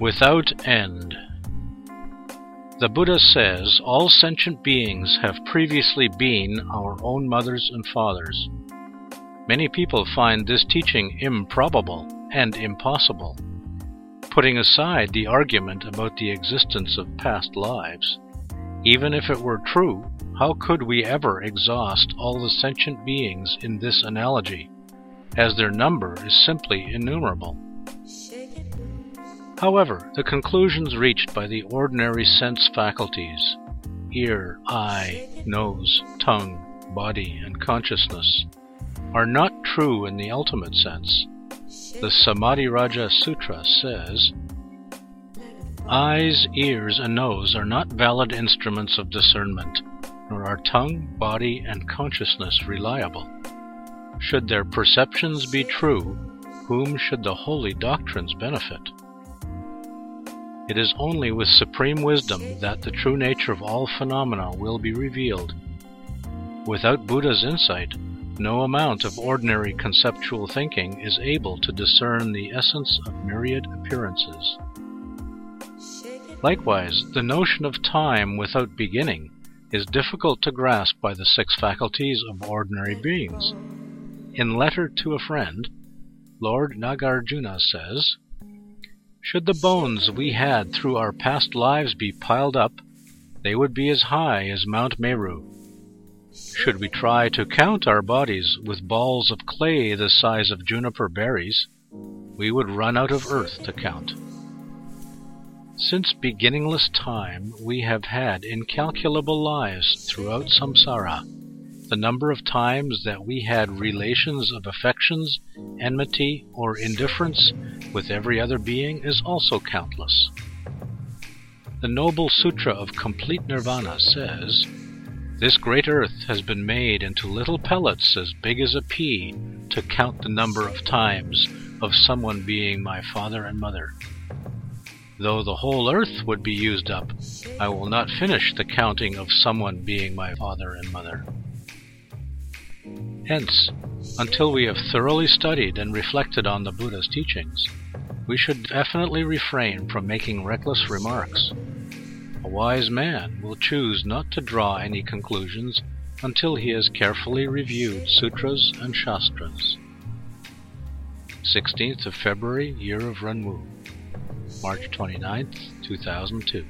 Without End. The Buddha says all sentient beings have previously been our own mothers and fathers. Many people find this teaching improbable and impossible. Putting aside the argument about the existence of past lives, even if it were true, how could we ever exhaust all the sentient beings in this analogy, as their number is simply innumerable? However, the conclusions reached by the ordinary sense faculties ear, eye, nose, tongue, body, and consciousness are not true in the ultimate sense. The Samadhi Raja Sutra says Eyes, ears, and nose are not valid instruments of discernment, nor are tongue, body, and consciousness reliable. Should their perceptions be true, whom should the holy doctrines benefit? It is only with supreme wisdom that the true nature of all phenomena will be revealed. Without Buddha's insight, no amount of ordinary conceptual thinking is able to discern the essence of myriad appearances. Likewise, the notion of time without beginning is difficult to grasp by the six faculties of ordinary beings. In Letter to a Friend, Lord Nagarjuna says, should the bones we had through our past lives be piled up, they would be as high as Mount Meru. Should we try to count our bodies with balls of clay the size of juniper berries, we would run out of earth to count. Since beginningless time, we have had incalculable lives throughout samsara the number of times that we had relations of affections, enmity, or indifference with every other being is also countless. The Noble Sutra of Complete Nirvana says, This great earth has been made into little pellets as big as a pea to count the number of times of someone being my father and mother. Though the whole earth would be used up, I will not finish the counting of someone being my father and mother. Hence, until we have thoroughly studied and reflected on the Buddha's teachings, we should definitely refrain from making reckless remarks. A wise man will choose not to draw any conclusions until he has carefully reviewed sutras and shastras. 16th of February, year of Renwu, March 29th, 2002.